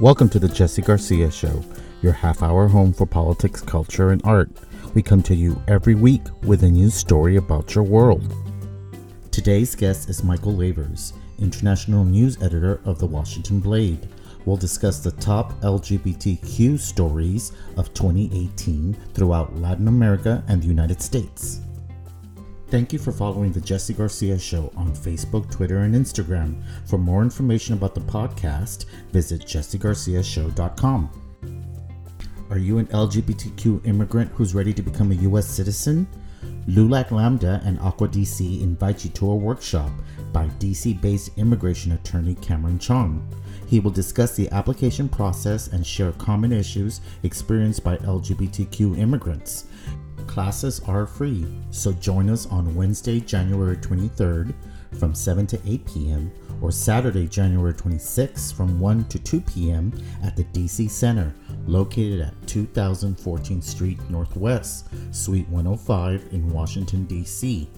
Welcome to the Jesse Garcia Show, your half hour home for politics, culture, and art. We come to you every week with a new story about your world. Today's guest is Michael Lavers, international news editor of the Washington Blade. We'll discuss the top LGBTQ stories of 2018 throughout Latin America and the United States. Thank you for following the Jesse Garcia Show on Facebook, Twitter, and Instagram. For more information about the podcast, visit jessegarciashow.com. Are you an LGBTQ immigrant who's ready to become a U.S. citizen? LULAC Lambda and Aqua DC invite you to a workshop by DC based immigration attorney Cameron Chong. He will discuss the application process and share common issues experienced by LGBTQ immigrants. Classes are free, so join us on Wednesday, January 23rd from 7 to 8 p.m. or Saturday, January 26th from 1 to 2 p.m. at the DC Center, located at 2014 Street Northwest, Suite 105 in Washington, D.C.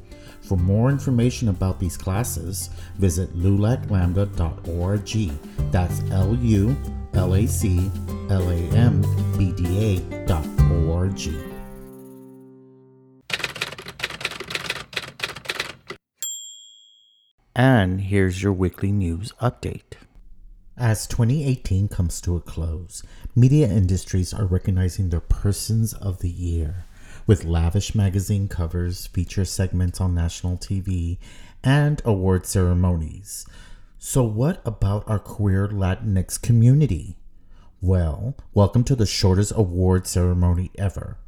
For more information about these classes, visit lulaclambda.org. That's L U L A C L A M B D A dot O-R-G. And here's your weekly news update. As 2018 comes to a close, media industries are recognizing their persons of the year with lavish magazine covers, feature segments on national TV, and award ceremonies. So, what about our queer Latinx community? Well, welcome to the shortest award ceremony ever.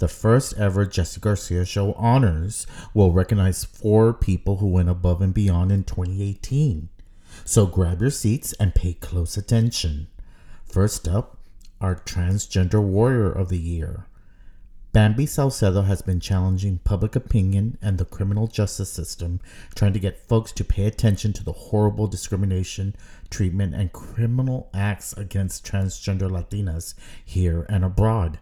The first ever Jesse Garcia Show honors will recognize four people who went above and beyond in 2018. So grab your seats and pay close attention. First up, our Transgender Warrior of the Year. Bambi Salcedo has been challenging public opinion and the criminal justice system, trying to get folks to pay attention to the horrible discrimination, treatment, and criminal acts against transgender Latinas here and abroad.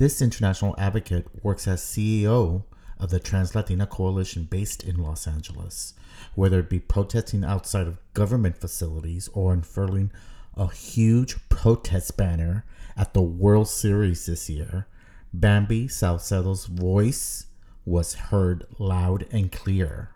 This international advocate works as CEO of the Trans Latina Coalition based in Los Angeles, whether it be protesting outside of government facilities or unfurling a huge protest banner at the World Series this year. Bambi Salcedo's voice was heard loud and clear.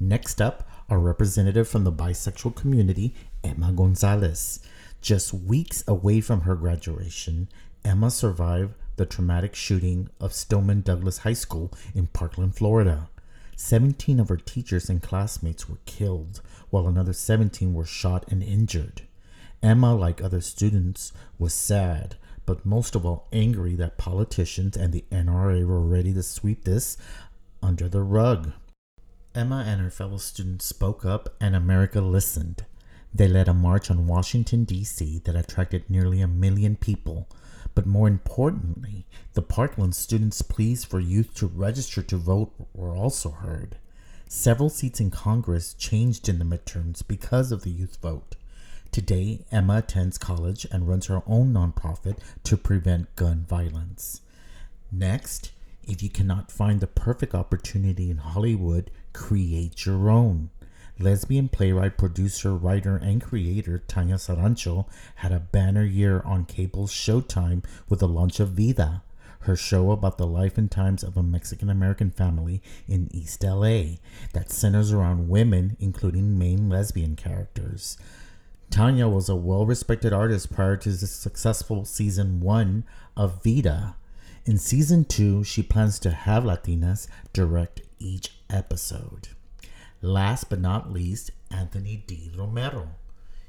Next up, a representative from the bisexual community, Emma Gonzalez. Just weeks away from her graduation, Emma survived the traumatic shooting of Stoneman Douglas High School in Parkland, Florida. 17 of her teachers and classmates were killed, while another 17 were shot and injured. Emma, like other students, was sad, but most of all angry that politicians and the NRA were ready to sweep this under the rug. Emma and her fellow students spoke up, and America listened. They led a march on Washington, D.C. that attracted nearly a million people but more importantly, the Parkland students' pleas for youth to register to vote were also heard. Several seats in Congress changed in the midterms because of the youth vote. Today, Emma attends college and runs her own nonprofit to prevent gun violence. Next, if you cannot find the perfect opportunity in Hollywood, create your own. Lesbian playwright, producer, writer, and creator Tanya Saracho had a banner year on cable's Showtime with the launch of Vida, her show about the life and times of a Mexican American family in East LA that centers around women, including main lesbian characters. Tanya was a well respected artist prior to the successful season one of Vida. In season two, she plans to have Latinas direct each episode. Last but not least, Anthony D. Romero.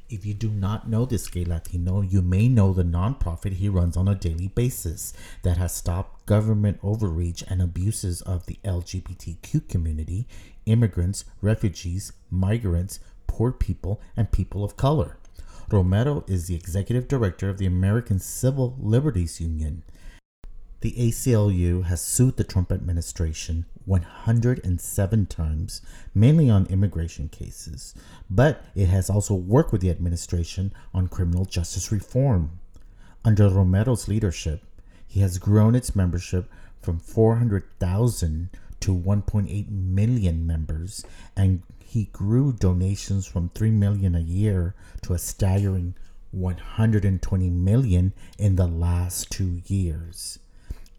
If you do not know this gay Latino, you may know the nonprofit he runs on a daily basis that has stopped government overreach and abuses of the LGBTQ community, immigrants, refugees, migrants, poor people, and people of color. Romero is the executive director of the American Civil Liberties Union. The ACLU has sued the Trump administration 107 times, mainly on immigration cases, but it has also worked with the administration on criminal justice reform. Under Romero's leadership, he has grown its membership from 400,000 to 1.8 million members, and he grew donations from 3 million a year to a staggering 120 million in the last two years.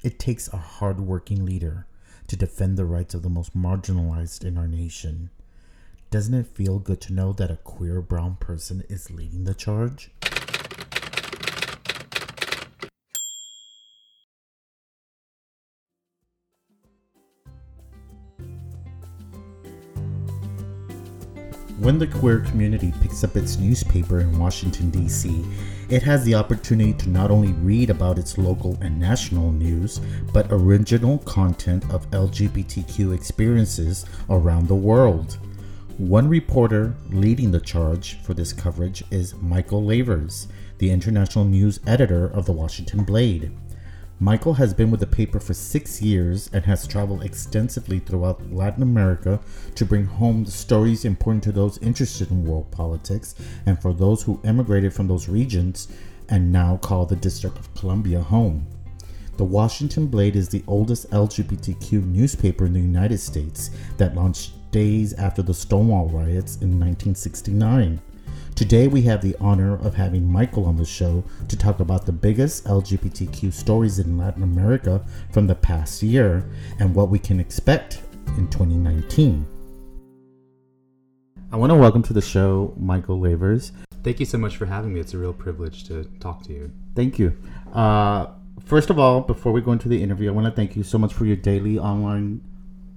It takes a hardworking leader to defend the rights of the most marginalized in our nation. Doesn't it feel good to know that a queer brown person is leading the charge? When the queer community picks up its newspaper in Washington, D.C., it has the opportunity to not only read about its local and national news, but original content of LGBTQ experiences around the world. One reporter leading the charge for this coverage is Michael Lavers, the international news editor of the Washington Blade. Michael has been with the paper for six years and has traveled extensively throughout Latin America to bring home the stories important to those interested in world politics and for those who emigrated from those regions and now call the District of Columbia home. The Washington Blade is the oldest LGBTQ newspaper in the United States that launched days after the Stonewall riots in 1969. Today, we have the honor of having Michael on the show to talk about the biggest LGBTQ stories in Latin America from the past year and what we can expect in 2019. I want to welcome to the show Michael Lavers. Thank you so much for having me. It's a real privilege to talk to you. Thank you. Uh, first of all, before we go into the interview, I want to thank you so much for your daily online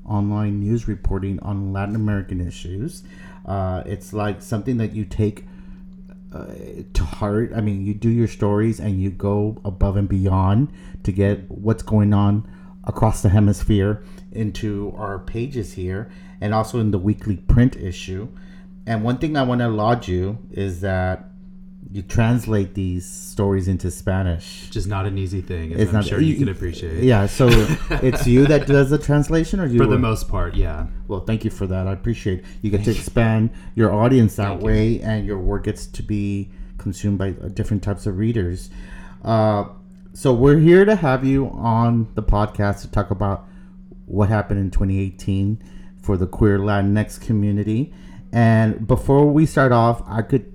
online news reporting on Latin American issues. Uh, it's like something that you take uh, to heart. I mean, you do your stories and you go above and beyond to get what's going on across the hemisphere into our pages here and also in the weekly print issue. And one thing I want to laud you is that you translate these stories into Spanish. Which is not an easy thing, it's I'm not, sure you, you can appreciate. Yeah, so it's you that does the translation, or you? For the most part, yeah. Well, thank you for that. I appreciate. It. You get to expand your audience that thank way, you. and your work gets to be consumed by uh, different types of readers. Uh, so we're here to have you on the podcast to talk about what happened in 2018 for the queer Latinx community. And before we start off, I could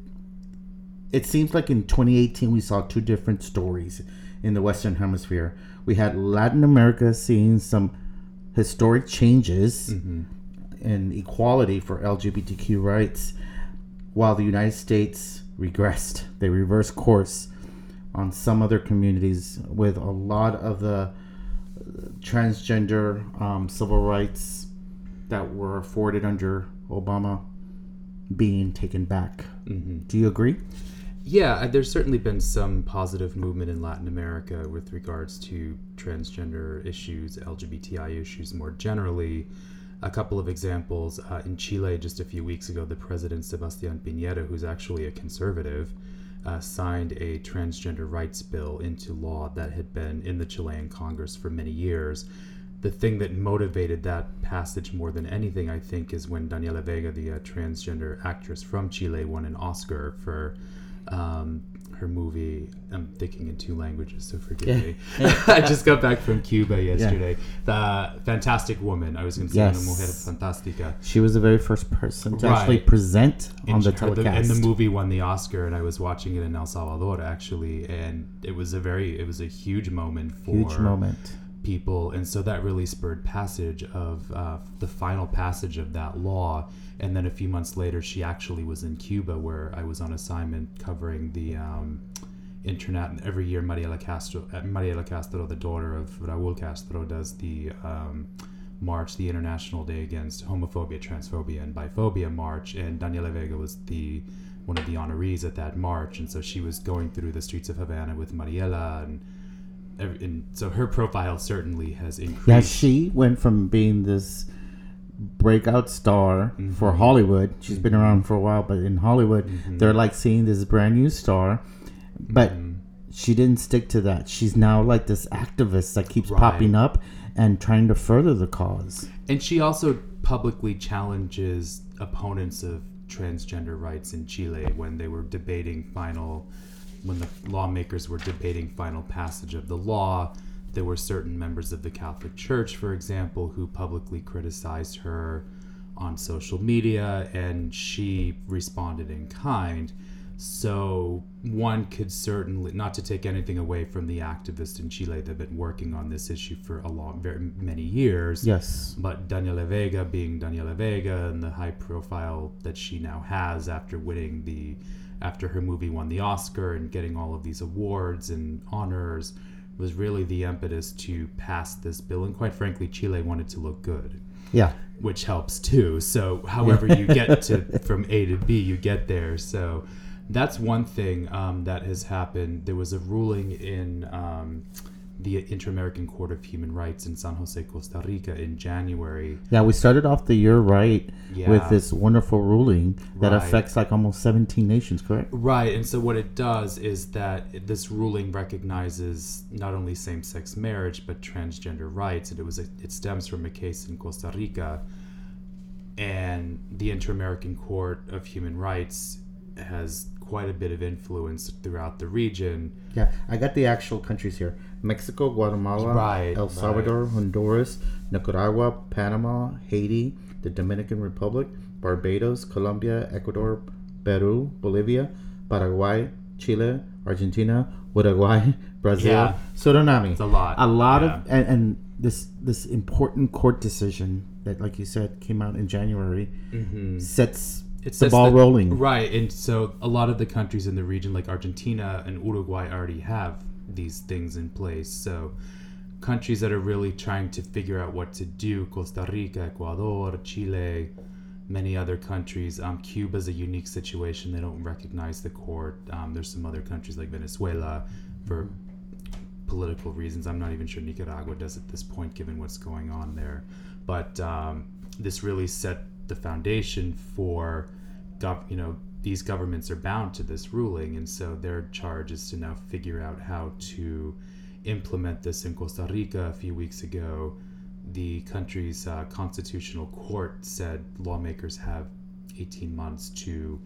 it seems like in 2018 we saw two different stories in the Western Hemisphere. We had Latin America seeing some historic changes mm-hmm. in equality for LGBTQ rights, while the United States regressed. They reversed course on some other communities with a lot of the transgender um, civil rights that were afforded under Obama being taken back. Mm-hmm. Do you agree? Yeah, there's certainly been some positive movement in Latin America with regards to transgender issues, LGBTI issues more generally. A couple of examples uh, in Chile just a few weeks ago, the president Sebastián Piñera, who's actually a conservative, uh, signed a transgender rights bill into law that had been in the Chilean Congress for many years. The thing that motivated that passage more than anything, I think, is when Daniela Vega, the uh, transgender actress from Chile, won an Oscar for um, her movie. I'm thinking in two languages, so forgive yeah. me. I just got back from Cuba yesterday. Yeah. The Fantastic Woman. I was going to say yes. Mujer Fantástica. She was the very first person to right. actually present on and the telecast. and the movie won the Oscar, and I was watching it in El Salvador actually, and it was a very, it was a huge moment for huge moment people, and so that really spurred passage of uh, the final passage of that law and then a few months later, she actually was in Cuba, where I was on assignment covering the um, internet. Every year, Mariela Castro, uh, Mariela Castro, the daughter of Raúl Castro, does the um, march, the International Day Against Homophobia, Transphobia, and Biphobia march. And Daniela Vega was the one of the honorees at that march, and so she was going through the streets of Havana with Mariela and. And so her profile certainly has increased. Yeah, she went from being this breakout star mm-hmm. for Hollywood. She's mm-hmm. been around for a while, but in Hollywood, mm-hmm. they're like seeing this brand new star. But mm-hmm. she didn't stick to that. She's now like this activist that keeps right. popping up and trying to further the cause. And she also publicly challenges opponents of transgender rights in Chile when they were debating final when the lawmakers were debating final passage of the law there were certain members of the Catholic Church, for example, who publicly criticized her on social media, and she responded in kind. So one could certainly, not to take anything away from the activists in Chile that have been working on this issue for a long, very many years. Yes. But Daniela Vega being Daniela Vega and the high profile that she now has after winning the, after her movie won the Oscar and getting all of these awards and honors, was really the impetus to pass this bill. And quite frankly, Chile wanted to look good Yeah. which helps too. So, however you get to from A to B, you get there. So, that's one thing um, that has happened. There was a ruling in um, the Inter American Court of Human Rights in San Jose, Costa Rica, in January. Yeah, we started off the year right Yeah. with this wonderful ruling that Right. affects like almost 17 nations, correct? Right, and so what it does is that this ruling recognizes not only same-sex marriage but transgender rights, and it was a, it stems from a case in Costa Rica, and the Inter-American Court of Human Rights has quite a bit of influence throughout the region. Yeah, I got the actual countries here Mexico, Guatemala, Right, El right. Salvador, Honduras, Nicaragua, Panama, Haiti, the Dominican Republic, Barbados, Colombia, Ecuador, Peru, Bolivia, Paraguay, Chile, Argentina, Uruguay, Brazil, Yeah. Suriname. It's a lot. A lot Yeah. of and, and this this important court decision that, like you said, came out in January, mm-hmm. sets It the ball rolling. Right, and so a lot of the countries in the region, like Argentina and Uruguay, already have these things in place. So countries that are really trying to figure out what to do, Costa Rica, Ecuador, Chile, many other countries. Um, Cuba's a unique situation; they don't recognize the court. Um, there's some other countries like Venezuela for political reasons. I'm not even sure Nicaragua does at this point, given what's going on there. But um, this really set the foundation for, gov- you know, these governments are bound to this ruling, and so their charge is to now figure out how to implement this in Costa Rica. A few weeks ago, the country's uh, constitutional court said lawmakers have 18 months to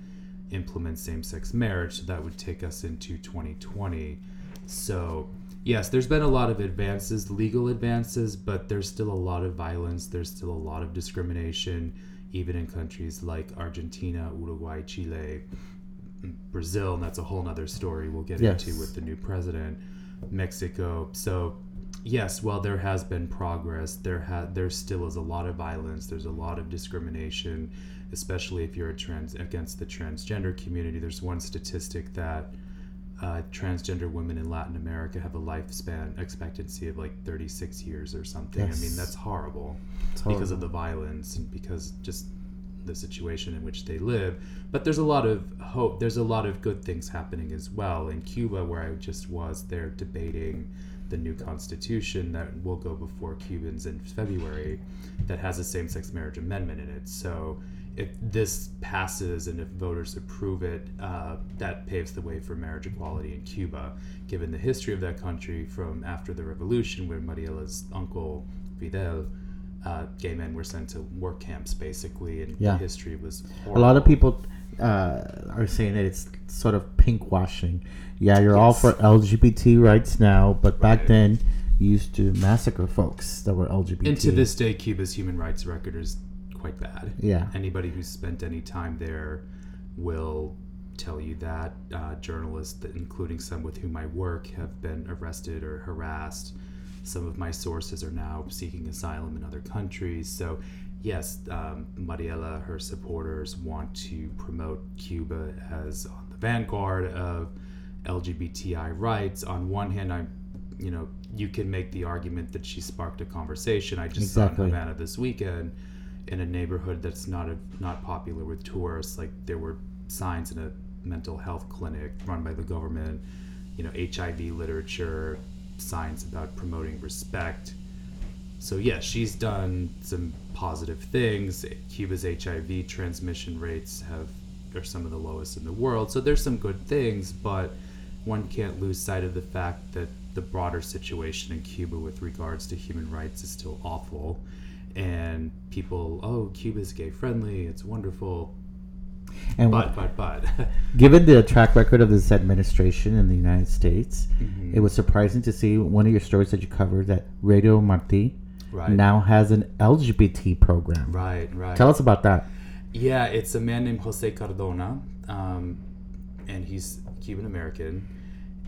implement same-sex marriage. So that would take us into 2020. So yes, there's been a lot of advances, legal advances, but there's still a lot of violence. There's still a lot of discrimination, even in countries like Argentina, Uruguay, Chile, Brazil, and that's a whole other story we'll get Yes. into with the new president. Mexico. So yes, while there has been progress, there ha- there still is a lot of violence. There's a lot of discrimination, especially if you're a trans against the transgender community. There's one statistic that uh, transgender women in Latin America have a lifespan expectancy of like 36 years or something. I mean, that's horrible It's because of the violence and because just the situation in which they live. But there's a lot of hope. There's a lot of good things happening as well. In Cuba, where I just was, they're debating the new constitution that will go before Cubans in February that has a same sex marriage amendment in it. So if this passes and if voters approve it, uh, that paves the way for marriage equality in Cuba, given the history of that country from after the revolution, where Mariela's uncle Fidel uh, gay men were sent to work camps basically, and Yeah. the history was A lot of people uh, are saying that it's sort of pink washing. Yeah, you're all for LGBT rights now, but back Right. then you used to massacre folks that were LGBT. And to this day, Cuba's human rights record is quite bad. Yeah. Anybody who's spent any time there will tell you that. Uh, journalists, including some with whom I work, have been arrested or harassed. Some of my sources are now seeking asylum in other countries. So, yes, um, Mariela, her supporters want to promote Cuba as on the vanguard of LGBTI rights. On one hand, I'm, you know, you can make the argument that she sparked a conversation. I just saw Exactly. in Havana this weekend in a neighborhood that's not a, not popular with tourists. Like there were signs in a mental health clinic run by the government, you know, HIV literature, signs about promoting respect. So yes, she's done some positive things. Cuba's HIV transmission rates have are some of the lowest in the world. So there's some good things, but one can't lose sight of the fact that the broader situation in Cuba with regards to human rights is still awful. And people, oh, Cuba's gay friendly, it's wonderful. and But, but, but. given the track record of this administration in the United States, Mm-hmm. it was surprising to see one of your stories that you covered that Radio Marti Right. now has an LGBT program. right, right. Tell us about that. Yeah, it's a man named Jose Cardona. Um, and he's Cuban American.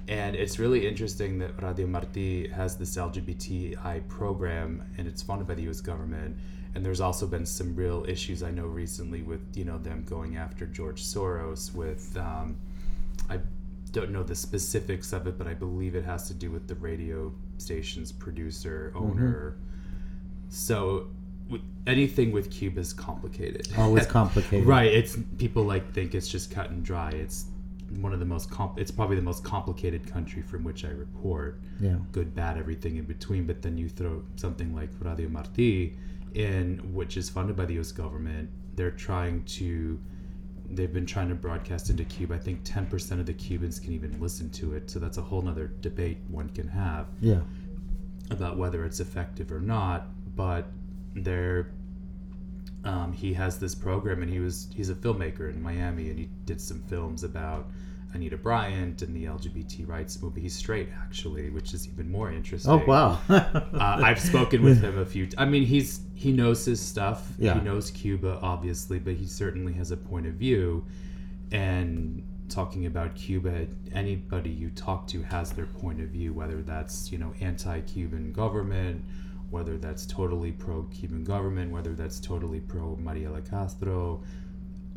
And it's really interesting that Radio Marti has this LGBTI program, and it's funded by the U.S. government. And there's also been some real issues I know recently with you know them going after George Soros with um, I don't know the specifics of it, but I believe it has to do with the radio station's producer owner. So anything with Cuba is complicated. Always complicated. right? It's people like think it's just cut and dry. It's one of the most comp. It's probably the most complicated country from which I report. Yeah. Good, bad, everything in between. But then you throw something like Radio Marti in, which is funded by the U.S. government. They're trying to. They've been trying to broadcast into Cuba. I think 10% of the Cubans can even listen to it. So that's a whole nother debate one can have Yeah. about whether it's effective or not. But there, um, he has this program, and he was he's a filmmaker in Miami, and he did some films about Anita Bryant and the LGBT rights movement. He's straight, actually, which is even more interesting. Oh wow. uh, I've spoken with him a few. T- I mean, he's he knows his stuff. Yeah. He knows Cuba, obviously, but he certainly has a point of view. And talking about Cuba, anybody you talk to has their point of view, whether that's you know anti-Cuban government, whether that's totally pro-Cuban government, whether that's totally pro Mariela Castro,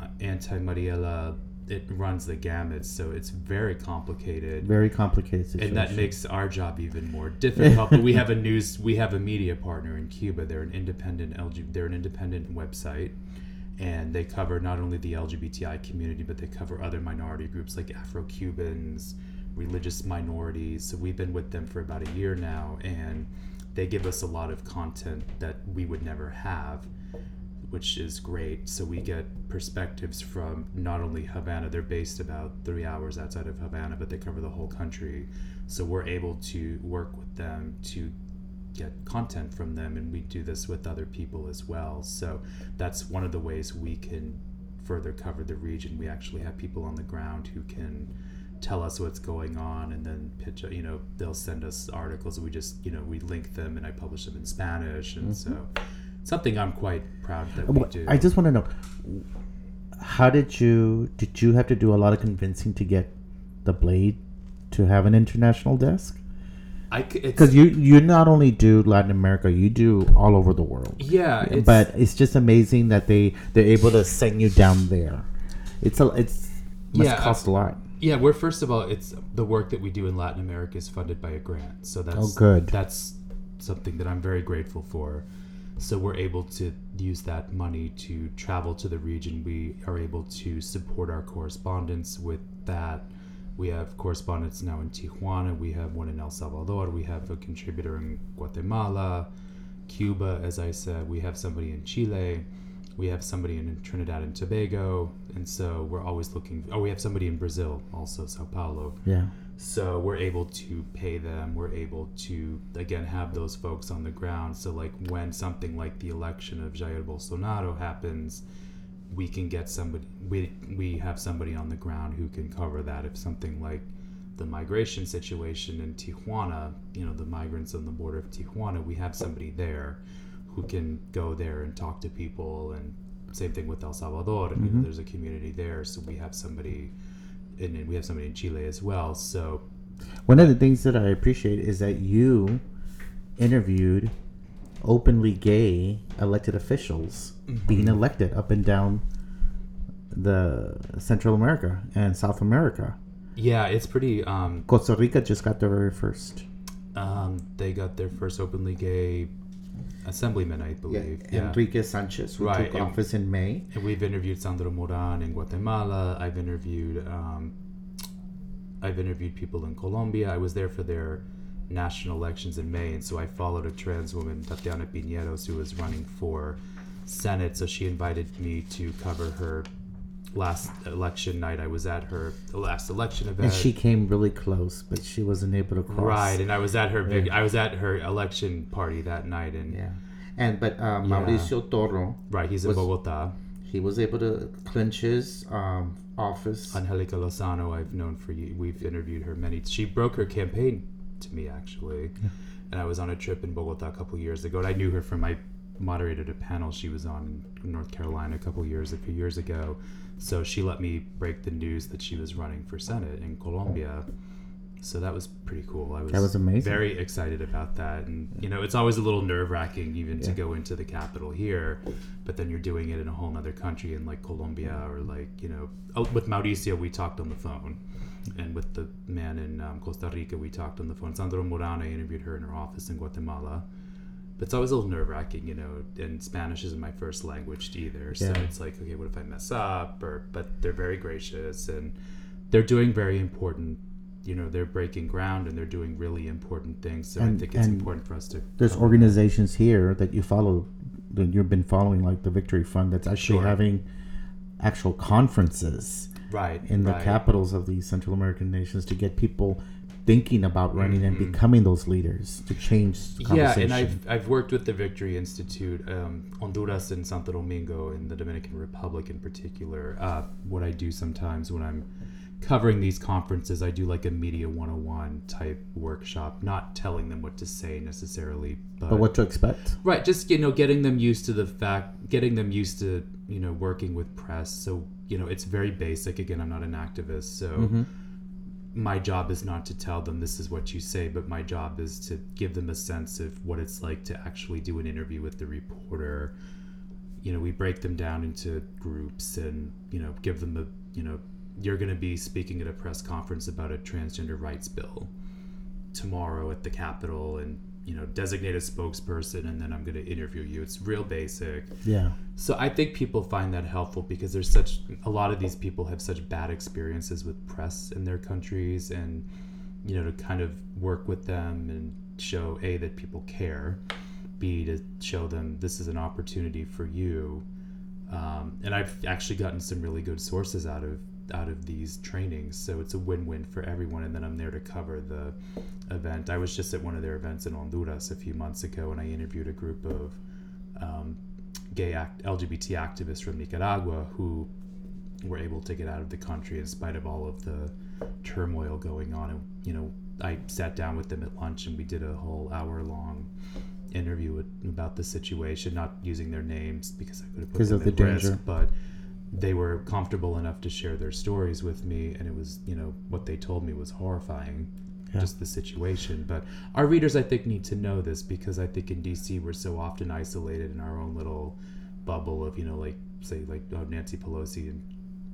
uh, anti-Mariela. It runs the gamut, so it's very complicated Very complicated situation. and that makes our job even more difficult. but we have a news, we have a media partner in Cuba. They're an independent LG, they're an independent website, and they cover not only the LGBTI community, but they cover other minority groups like Afro-Cubans, religious minorities. So we've been with them for about a year now, and they give us a lot of content that we would never have which is great. So we get perspectives from not only Havana, they're based about three hours outside of Havana, but they cover the whole country. So we're able to work with them to get content from them, and we do this with other people as well. So that's one of the ways we can further cover the region. We actually have people on the ground who can tell us what's going on and then pitch you know they'll send us articles and we just you know we link them and i publish them in spanish and so mm-hmm. something i'm quite proud that we do I just want to know, how did you did you have to do a lot of convincing to get the Blade to have an international desk? Because you you not only do Latin America, you do all over the world. yeah it's, but it's just amazing that they they're able to send you down there. It's a it's must Yeah, cost a lot. Yeah we're first of all it's the work that we do in latin america is funded by a grant. So that's Oh, good. that's something that i'm very grateful for. So we're able to use that money to travel to the region. We are able to support our correspondence with that. We have correspondents now in tijuana. We have one in el salvador. We have a contributor in guatemala cuba as i said. We have somebody in chile we have somebody in trinidad and tobago and so we're always looking oh we have somebody in brazil also sao paulo Yeah. so we're able to pay them. We're able to again have those folks on the ground. So like when something like the election of Jair Bolsonaro happens, we can get somebody. We we have somebody on the ground who can cover that. If something like the migration situation in Tijuana, you know, the migrants on the border of Tijuana, we have somebody there who can go there and talk to people. And same thing with El Salvador. You know, there's a community there, so we have somebody and we have somebody in Chile as well. So One of the things that I appreciate is that you interviewed openly gay elected officials Mm-hmm. being elected up and down the Central America and South America. yeah, it's pretty. Um, Costa Rica just got their very first. um, they got their first openly gay assemblyman, I believe. Yeah, Enrique Sanchez, who Right, took and- office in May. and we've interviewed Sandra Moran in Guatemala. I've interviewed. Um, I've interviewed people in Colombia. I was there for their national elections in May, and so I followed a trans woman, Tatiana Piñeros, who was running for Senate. So she invited me to cover her last election night. I was at her last election event. And she came really close, but she wasn't able to cross. Right, and I was at her big. I was at her election party that night, and Yeah. And but uh, Mauricio Toro, right, he's in Was- Bogota. he was able to clinch his um, office. Angelica Lozano, I've known for you. We've interviewed her many. She broke her campaign to me actually, and I was on a trip in Bogota a couple years ago, and I knew her from my moderated a panel she was on in North Carolina a couple years, a few years ago. So she let me break the news that she was running for Senate in Colombia. So that was pretty cool. I was, That was amazing. very excited about that. And, you know, it's always a little nerve wracking even to go into the capital here, but then you're doing it in a whole other country in like Colombia or like, you know, oh, with Mauricio, we talked on the phone. And with the man in um, Costa Rica, we talked on the phone. Sandra Moran, I interviewed her in her office in Guatemala. But it's always a little nerve wracking, you know, and Spanish isn't my first language either. So Yeah. it's like, okay, what if I mess up? Or, but they're very gracious and they're doing very important, you know, they're breaking ground and they're doing really important things. So And- I think it's important for us to. There's organizations here that you follow, that you've been following, like the Victory Fund, that's actually Sure. having actual conferences right in the right. capitals of these Central American nations to get people thinking about running and becoming those leaders to change the Mm-hmm. Yeah, and I've, I've worked with the Victory Institute, um, Honduras and Santo Domingo, in the Dominican Republic in particular. Uh, what I do sometimes when I'm covering these conferences, I do like a Media 101 type workshop, not telling them what to say necessarily, but, but what to expect? right, just you know, getting them used to the fact, getting them used to you know working with press. So you know, it's very basic. Again, I'm not an activist, so Mm-hmm. My job is not to tell them this is what you say, but my job is to give them a sense of what it's like to actually do an interview with the reporter. You know, we break them down into groups and, you know, give them a, you know, you're going to be speaking at a press conference about a transgender rights bill tomorrow at the Capitol and, you know, designate a spokesperson and then I'm going to interview you. It's real basic. Yeah. So I think people find that helpful because there's such a lot of these people have such bad experiences with press in their countries and you know to kind of work with them and show a that people care b to show them this is an opportunity for you um, and I've actually gotten some really good sources out of out of these trainings so it's a win-win for everyone and then I'm there to cover the event I was just at one of their events in Honduras a few months ago and I interviewed a group of um, gay act- LGBT activists from Nicaragua who were able to get out of the country in spite of all of the turmoil going on. And, you know, I sat down with them at lunch and we did a whole hour long interview about the situation, not using their names because I could have put Because them of the at risk, danger. but they were comfortable enough to share their stories with me and it was, you know, what they told me was horrifying. Yeah. Just the situation, but our readers, I think, need to know this because I think in DC we're so often isolated in our own little bubble of you know like say like oh, Nancy Pelosi and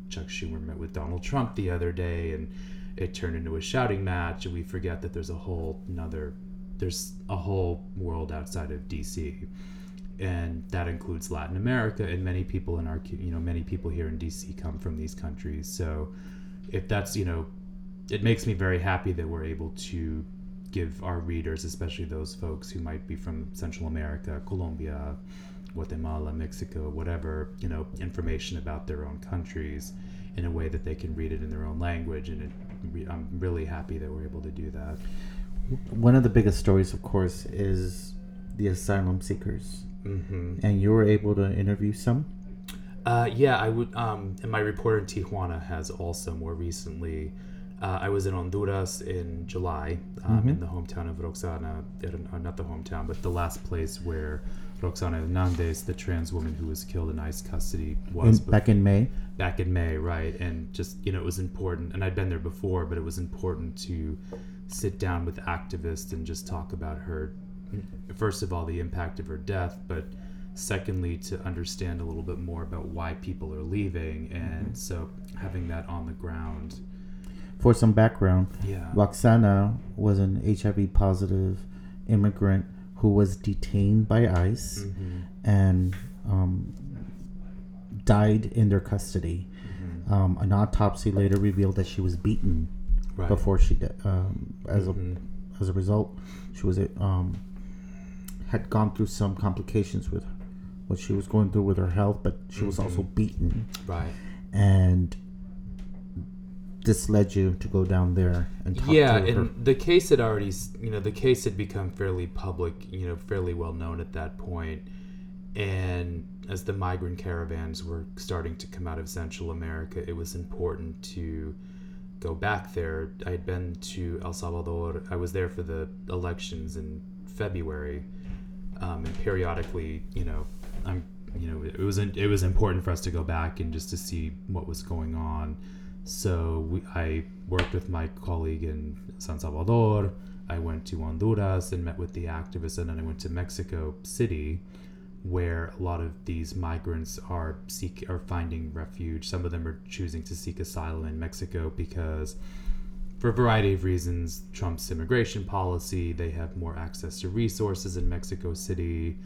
Chuck Schumer met with Donald Trump the other day and it turned into a shouting match and we forget that there's a whole another there's a whole world outside of DC and that includes Latin America and many people in our you know many people here in DC come from these countries so if that's you know it makes me very happy that we're able to give our readers especially those folks who might be from Central America Colombia Guatemala, Mexico, whatever, you know, information about their own countries in a way that they can read it in their own language. And it, I'm really happy that we're able to do that. One of the biggest stories, of course, is the asylum seekers. Hmm And you were able to interview some? Uh, yeah, I would. Um, and my reporter in Tijuana has also more recently. Uh, I was in Honduras in July, um, in the hometown of Roxana, uh, not the hometown, but the last place where Roxana Hernandez, the trans woman who was killed in ICE custody, In, was back in May? back in May, right? And just you know, it was important, and I'd been there before, but it was important to sit down with activists and just talk about her. First of all, the impact of her death, but secondly, to understand a little bit more about why people are leaving, and so having that on the ground. For some background, Yeah. Roxana was an HIV positive immigrant who was detained by ICE Mhm. and um, died in their custody. Um, an autopsy later revealed that she was beaten Right. before she di- um, as a as a result she was um, had gone through some complications with what she was going through with her health, but she was also mm-hmm. beaten. Right. and this led you to go down there and talk yeah and the case had already you know the case had become fairly public you know fairly well known at that point. point. And as the migrant caravans were starting to come out of central america it was important to go back there. I had been to el salvador. I was there for the elections in february um, and periodically, you know, I'm, you know, it was it was important for us to go back and just to see what was going on. So we, I worked with my colleague in San Salvador. I went to Honduras and met with the activists, and then I went to Mexico City, where a lot of these migrants are seek are finding refuge. Some of them are choosing to seek asylum in Mexico because, for a variety of reasons, Trump's immigration policy. They have more access to resources in Mexico City.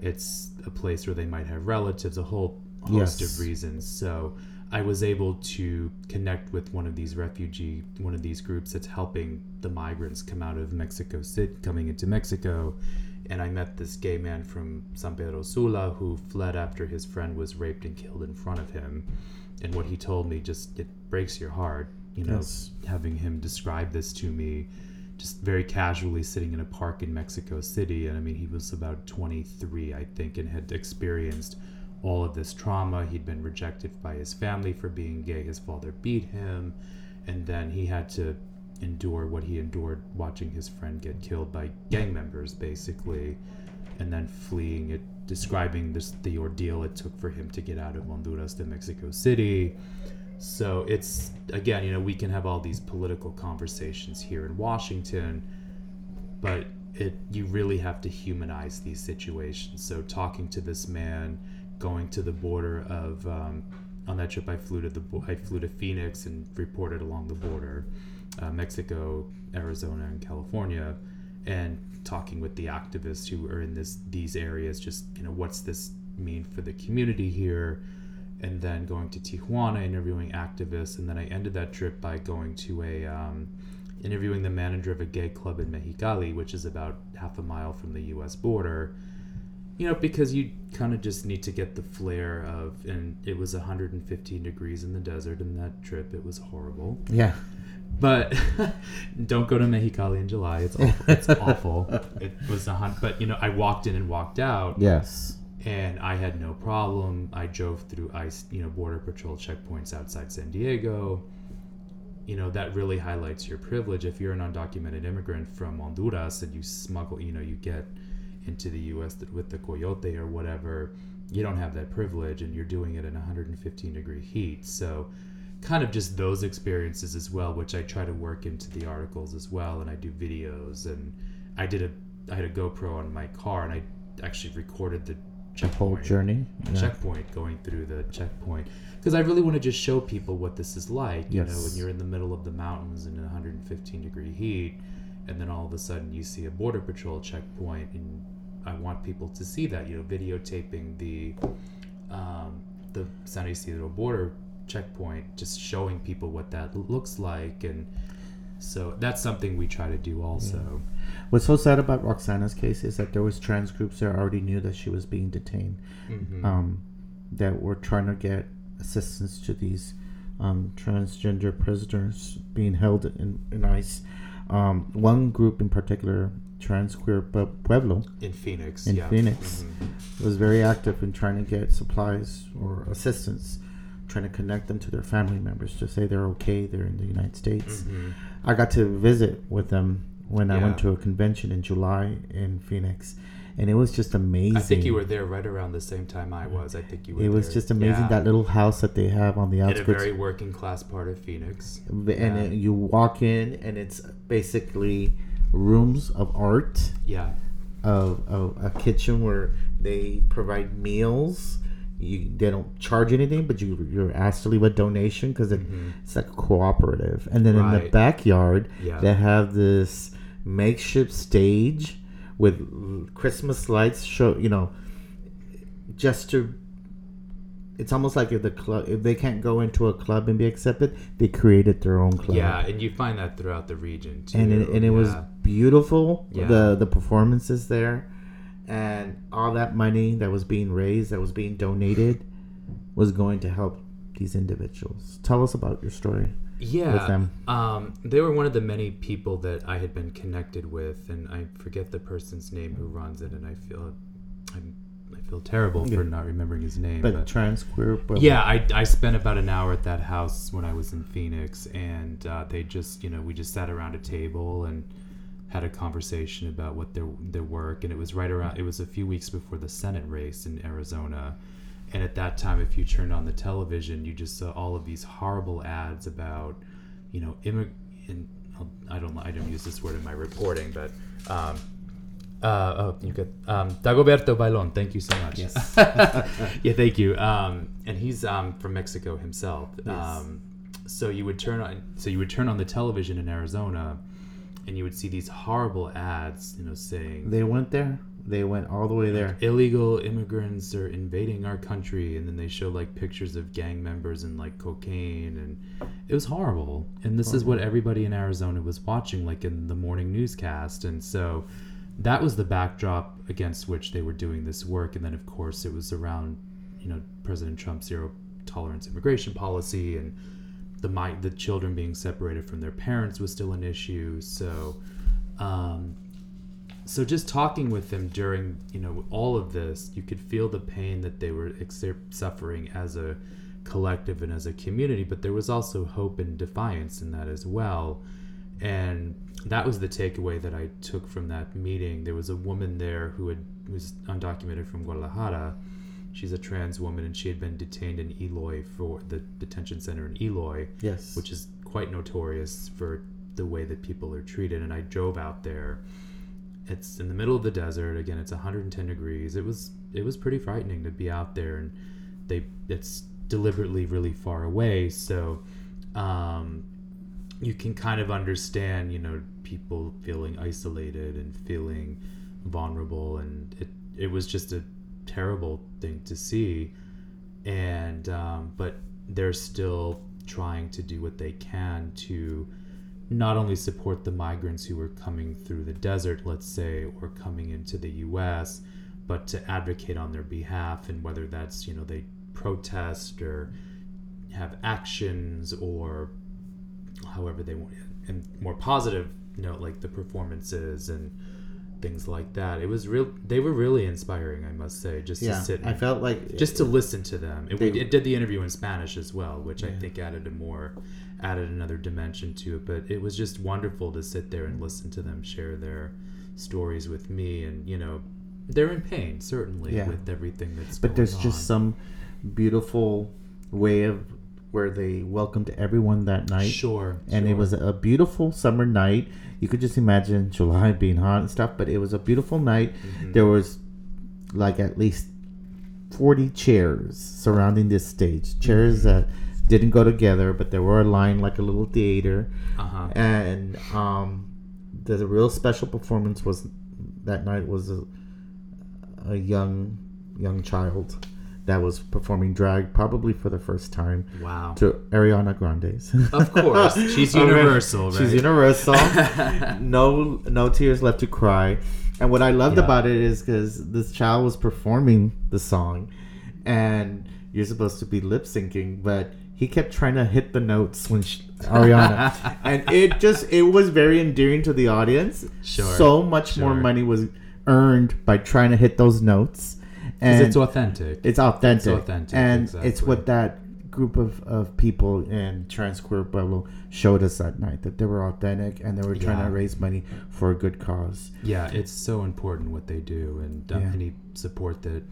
It's a place where they might have relatives. A whole host Yes. of reasons. So I was able to connect with one of these refugee, one of these groups that's helping the migrants come out of Mexico City, coming into Mexico. And I met this gay man from San Pedro Sula who fled after his friend was raped and killed in front of him. And what he told me just it breaks your heart, you know, Yes. having him describe this to me just very casually sitting in a park in Mexico City. And I mean, he was about 23, I think, and had experienced all of this trauma. He'd been rejected by his family for being gay. His father beat him. And then he had to endure what he endured watching his friend get killed by gang members, basically. And then fleeing it, describing this, the ordeal it took for him to get out of Honduras to Mexico City. So it's again, you know, we can have all these political conversations here in Washington, but it you really have to humanize these situations. So talking to this man, going to the border of um, on that trip, I flew to the I flew to Phoenix and reported along the border, uh, Mexico, Arizona, and California, and talking with the activists who are in this these areas. Just you know, what's this mean for the community here? And then going to Tijuana, interviewing activists, and then I ended that trip by going to a um, interviewing the manager of a gay club in Mexicali, which is about half a mile from the U.S. border. You know, because you kind of just need to get the flair of, and it was 115 degrees in the desert in that trip. It was horrible. Yeah. But don't go to Mexicali in July. It's awful. It's awful. It was a hunt, but you know, I walked in and walked out Yes. And I had no problem. I drove through ICE, you know, border patrol checkpoints outside San Diego. You know, that really highlights your privilege. If you're an undocumented immigrant from Honduras and you smuggle, you know, you get into the U.S. with the coyote or whatever, you don't have that privilege, and you're doing it in 115 degree heat. So, kind of just those experiences as well, which I try to work into the articles as well, and I do videos, and I did a, I had a GoPro on my car, and I actually recorded the Whole checkpoint journey. Yeah. checkpoint going through the checkpoint because I really want to just show people what this is like. You know, Yes. when you're in the middle of the mountains in 115 degree heat, and then all of a sudden you see a border patrol checkpoint, and I want people to see that. You know, videotaping the um, the San Ysidro border checkpoint, just showing people what that looks like, and so that's something we try to do also. What's so sad about Roxana's case is that there was trans groups that already knew that she was being detained, Mhm. um, that were trying to get assistance to these um, transgender prisoners being held in, in ICE. Um, one group in particular, Trans Queer Pueblo, In Phoenix, In yeah. Phoenix. Mhm. was very active in trying to get supplies or assistance, trying to connect them to their family members to say they're okay, they're in the United States. Mhm. I got to visit with them when I went to a convention in July in Phoenix, and it was just amazing. I think you were there right around the same time I was. I think you were. It was there. just amazing Yeah. that little house that they have on the outskirts. in a very working class part of Phoenix. and yeah. you walk in, and it's basically rooms of art, Yeah, of, of a kitchen where they provide meals. You, they don't charge anything, but you you're asked to leave a donation because it, it's like a cooperative. And then in the Mm-hmm. Backyard, Yeah. they have this makeshift stage with Christmas lights. Show you know, just to. It's almost like if the club if they can't go into a club and be accepted, they created their own club. yeah, and you find that throughout the region too. and it, and it was beautiful. Yeah. The the performances there, and all that money that was being raised, that was being donated, was going to help these individuals. Tell us about your story. yeah. with them. Um, they were one of the many people that I had been connected with, and I forget the person's name who runs it, and I feel I'm, I feel terrible Yeah. for not remembering his name. But but- trans queer, but Yeah, I, I spent about an hour at that house when I was in Phoenix, and uh, they just, you know, we just sat around a table and had a conversation about what their their work, and it was right around. It was a few weeks before the Senate race in Arizona, and at that time, if you turned on the television, you just saw all of these horrible ads about, you know, immig- in, I don't I don't use this word in my reporting, but. Um, uh, oh, you could. Um, Dagoberto Bailon, thank you so much. Yes. yeah, thank you. Um, and he's um, from Mexico himself. Yes. Um, so you would turn on, so you would turn on the television in Arizona, and you would see these horrible ads, you know, saying They went there. They went all the way there. illegal immigrants are invading our country, and then they show like pictures of gang members and like cocaine, and it was horrible. And this is what everybody in Arizona was watching, like in the morning newscast, and so that was the backdrop against which they were doing this work. And then, of course, it was around, you know, President Trump's zero tolerance immigration policy and the mi- the children being separated from their parents was still an issue. So, um, so just talking with them during you know all of this, you could feel the pain that they were ex- suffering as a collective and as a community. But there was also hope and defiance in that as well, and that was the takeaway that I took from that meeting. There was a woman there who had was undocumented from Guadalajara. She's a trans woman, and she had been detained in Eloy for the detention center in Eloy Yes. which is quite notorious for the way that people are treated. And I drove out there. It's in the middle of the desert. Again, it's 110 degrees. It was it was pretty frightening to be out there, and they it's deliberately really far away. So um, you can kind of understand, you know, people feeling isolated and feeling vulnerable, and it it was just a terrible thing to see. And um, but they're still trying to do what they can to not only support the migrants who are coming through the desert, let's say, or coming into the U.S., but to advocate on their behalf, and whether that's you know they protest or have actions or however they want, and more positive you note like the performances and things like that. It was real. They were really inspiring, I must say. Just yeah. to sit, and, I felt like just to listen to them. And They- it did the interview in Spanish as well, which I think added a more added another dimension to it. But it was just wonderful to sit there and listen to them share their stories with me. And you know, they're in pain certainly Yeah. with everything that's. but there's going just some beautiful way of where they welcomed everyone that night. sure, and it was a beautiful summer night. You could just imagine July being hot and stuff, but it was a beautiful night. Mm-hmm. There was like at least 40 chairs surrounding this stage. Chairs Mm-hmm. that didn't go together, but they were aligned like a little theater. uh-huh. And um, the, the real special performance was that night was a, a young young child that was performing drag probably for the first time Wow. to Ariana Grande's. Of course, she's universal, right? She's universal. no, no tears left to cry. And what I loved Yeah. about it is because this child was performing the song, and you're supposed to be lip syncing, but he kept trying to hit the notes when she, Ariana, and it just it was very endearing to the audience. Sure. So much more money was earned by trying to hit those notes, and it's authentic. it's authentic, It's authentic, and it's what that group of, of people in Trans Queer Pueblo showed us that night that they were authentic and they were trying Yeah. to raise money for a good cause. Yeah, it's so important what they do, and Yeah. any support that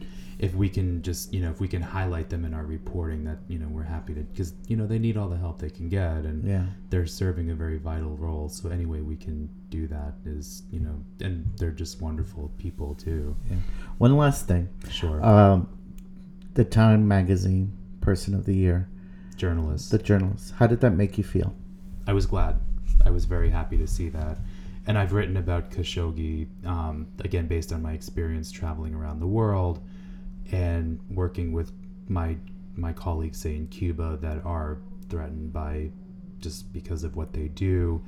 if we can just you know if we can highlight them in our reporting, that you know we're happy to because you know they need all the help they can get, and Yeah. they're serving a very vital role. So any way we can do that is you know, and they're just wonderful people too. Yeah. One last thing, Sure, um, the Time Magazine Person of the Year, journalist the journalist. How did that make you feel? I was glad. I was very happy to see that. And I've written about Khashoggi, um, again, based on my experience traveling around the world and working with my my colleagues, say, in Cuba, that are threatened by just because of what they do.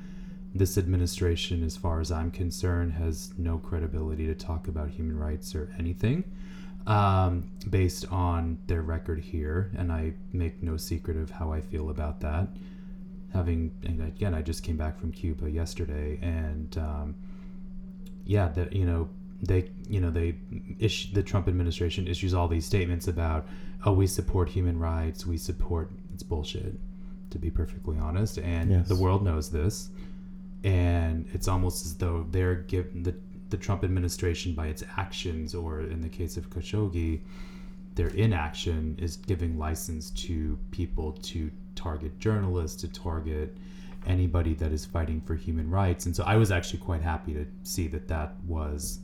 This administration, as far as I'm concerned, has no credibility to talk about human rights or anything um, based on their record here. And I make no secret of how I feel about that having and again i just came back from cuba yesterday and um, yeah that you know they you know they issue, the trump administration issues all these statements about oh we support human rights we support it's bullshit to be perfectly honest and Yes. the world knows this and it's almost as though they're given the the Trump administration by its actions, or in the case of Khashoggi, their inaction is giving license to people to target journalists, to target anybody that is fighting for human rights. And so I was actually quite happy to see that that was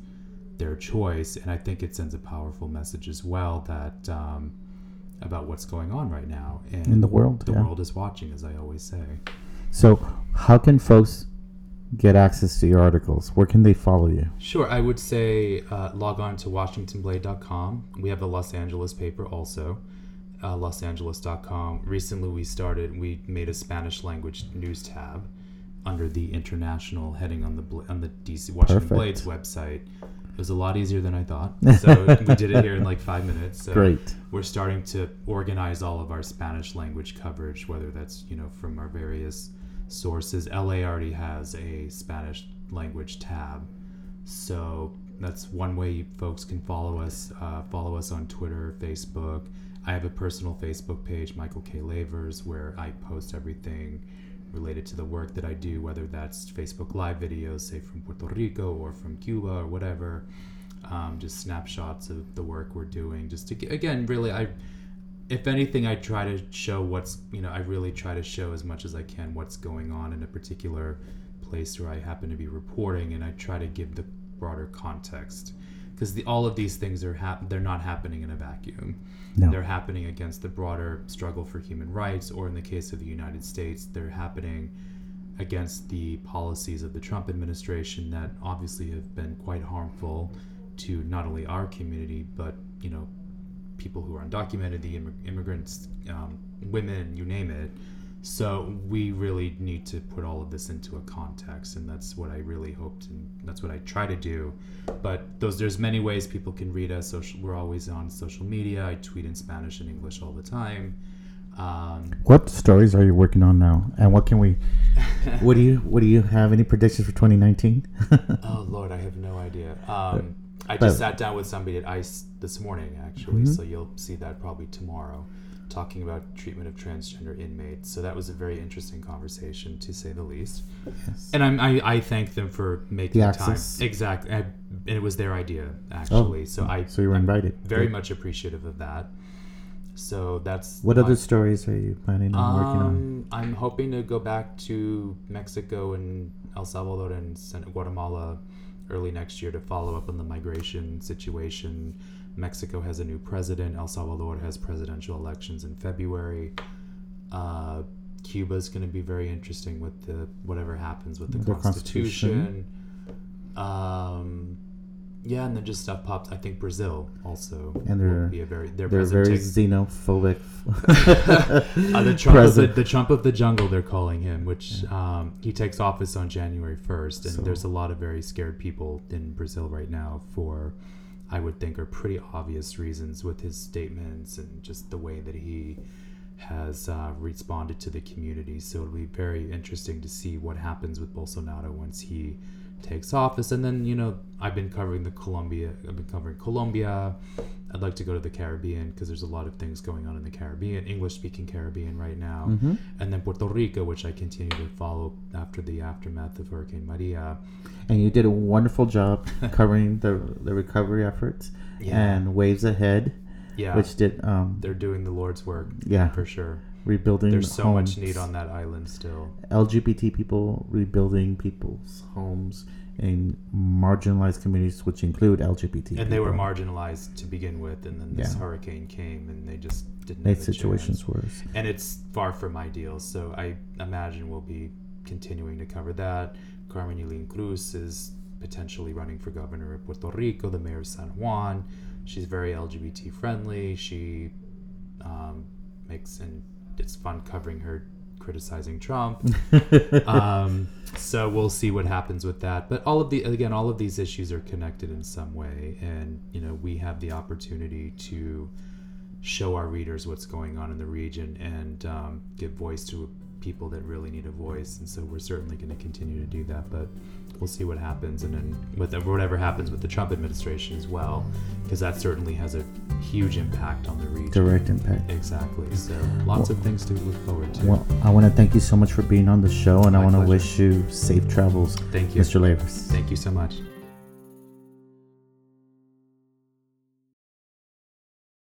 their choice. And I think it sends a powerful message as well that um, about what's going on right now and In the world, The yeah. world is watching, as I always say. So, how can folks get access to your articles? Where can they follow you? Sure, I would say uh, log on to WashingtonBlade.com. We have a Los Angeles paper also, uh, LosAngeles.com. Recently, we started. We made a Spanish language news tab under the international heading on the on the DC Washington Perfect. Blades website. It was a lot easier than I thought. So we did it here in like five minutes. So Great. we're starting to organize all of our Spanish language coverage, whether that's you know from our various sources. LA already has a Spanish language tab, so that's one way folks can follow us. Uh, follow us on Twitter, Facebook. I have a personal Facebook page, Michael K. Lavers, where I post everything related to the work that I do, whether that's Facebook Live videos, say from Puerto Rico or from Cuba or whatever. Um, just snapshots of the work we're doing. Just to again, really, I, if anything, I try to show what's you know, I really try to show as much as I can what's going on in a particular place where I happen to be reporting, and I try to give the broader context because the, all of these things are hap- they're not happening in a vacuum. No. They're happening against the broader struggle for human rights, or in the case of the United States, they're happening against the policies of the Trump administration that obviously have been quite harmful to not only our community but you know people who are undocumented, the immig- immigrants, um, women, you name it. So we really need to put all of this into a context, and that's what I really hoped, and that's what I try to do. But those there's many ways people can read us. Social, we're always on social media. I tweet in Spanish and English all the time. Um, What stories are you working on now? And what can we what do you what do you have any predictions for 2019? oh Lord, I have no idea. Um, I but- just sat down with somebody at ICE this morning, actually, so you'll see that probably tomorrow, talking about treatment of transgender inmates. So that was a very interesting conversation, to say the least. yes. And I'm, I, I thank them for making The time. Exactly, and it was their idea actually. Oh, so I, So you were invited. very much appreciative of that. So that's What my- other stories are you planning on working on? um, I'm hoping to go back to Mexico and El Salvador and Guatemala early next year to follow up on the migration situation. Mexico has a new president. El Salvador has presidential elections in February. Uh, Cuba is going to be very interesting with the whatever happens with the, The constitution. Um, yeah, and then just stuff pops. I think Brazil also And will they're- be a very their They're very takes- xenophobic. uh, the Trump of the, the Trump of the jungle, they're calling him, which um, he takes office on January first, and So- there's a lot of very scared people in Brazil right now for, I would think, are pretty obvious reasons with his statements and just the way that he has uh, responded to the community. So it'll be very interesting to see what happens with Bolsonaro once he takes office. And then you know, I've been covering the Colombia. I've been covering Colombia. I'd like to go to the Caribbean because there's a lot of things going on in the Caribbean, English-speaking Caribbean right now, Mhm. and then Puerto Rico, which I continue to follow after the aftermath of Hurricane Maria. And you did a wonderful job covering the the recovery efforts Yeah. and Waves Ahead, Yeah, which did um they're doing the Lord's work yeah for sure. rebuilding. There's so much need on that island still. LGBT people rebuilding people's homes in marginalized communities, which include LGBT. And they were marginalized to begin with, and then this Yeah. hurricane came, and they just didn't. Made situations worse. and it's far from ideal. So I imagine we'll be continuing to cover that. Carmen Yulín Cruz is potentially running for governor of Puerto Rico, the mayor of San Juan. She's very LGBT friendly. She um, makes and it's fun covering her criticizing Trump. um, so we'll see what happens with that. But all of the again, all of these issues are connected in some way, and you know we have the opportunity to show our readers what's going on in the region and um, give voice to people that really need a voice. And so we're certainly going to continue to do that. But we'll see what happens, and then with whatever happens with the Trump administration as well, because that certainly has a huge impact on the region. Direct impact. Exactly. So lots well, of things to look forward to. Well, I want to thank you so much for being on the show, and My I want to wish you safe travels. Thank you, Mr. Lavers. Thank you so much.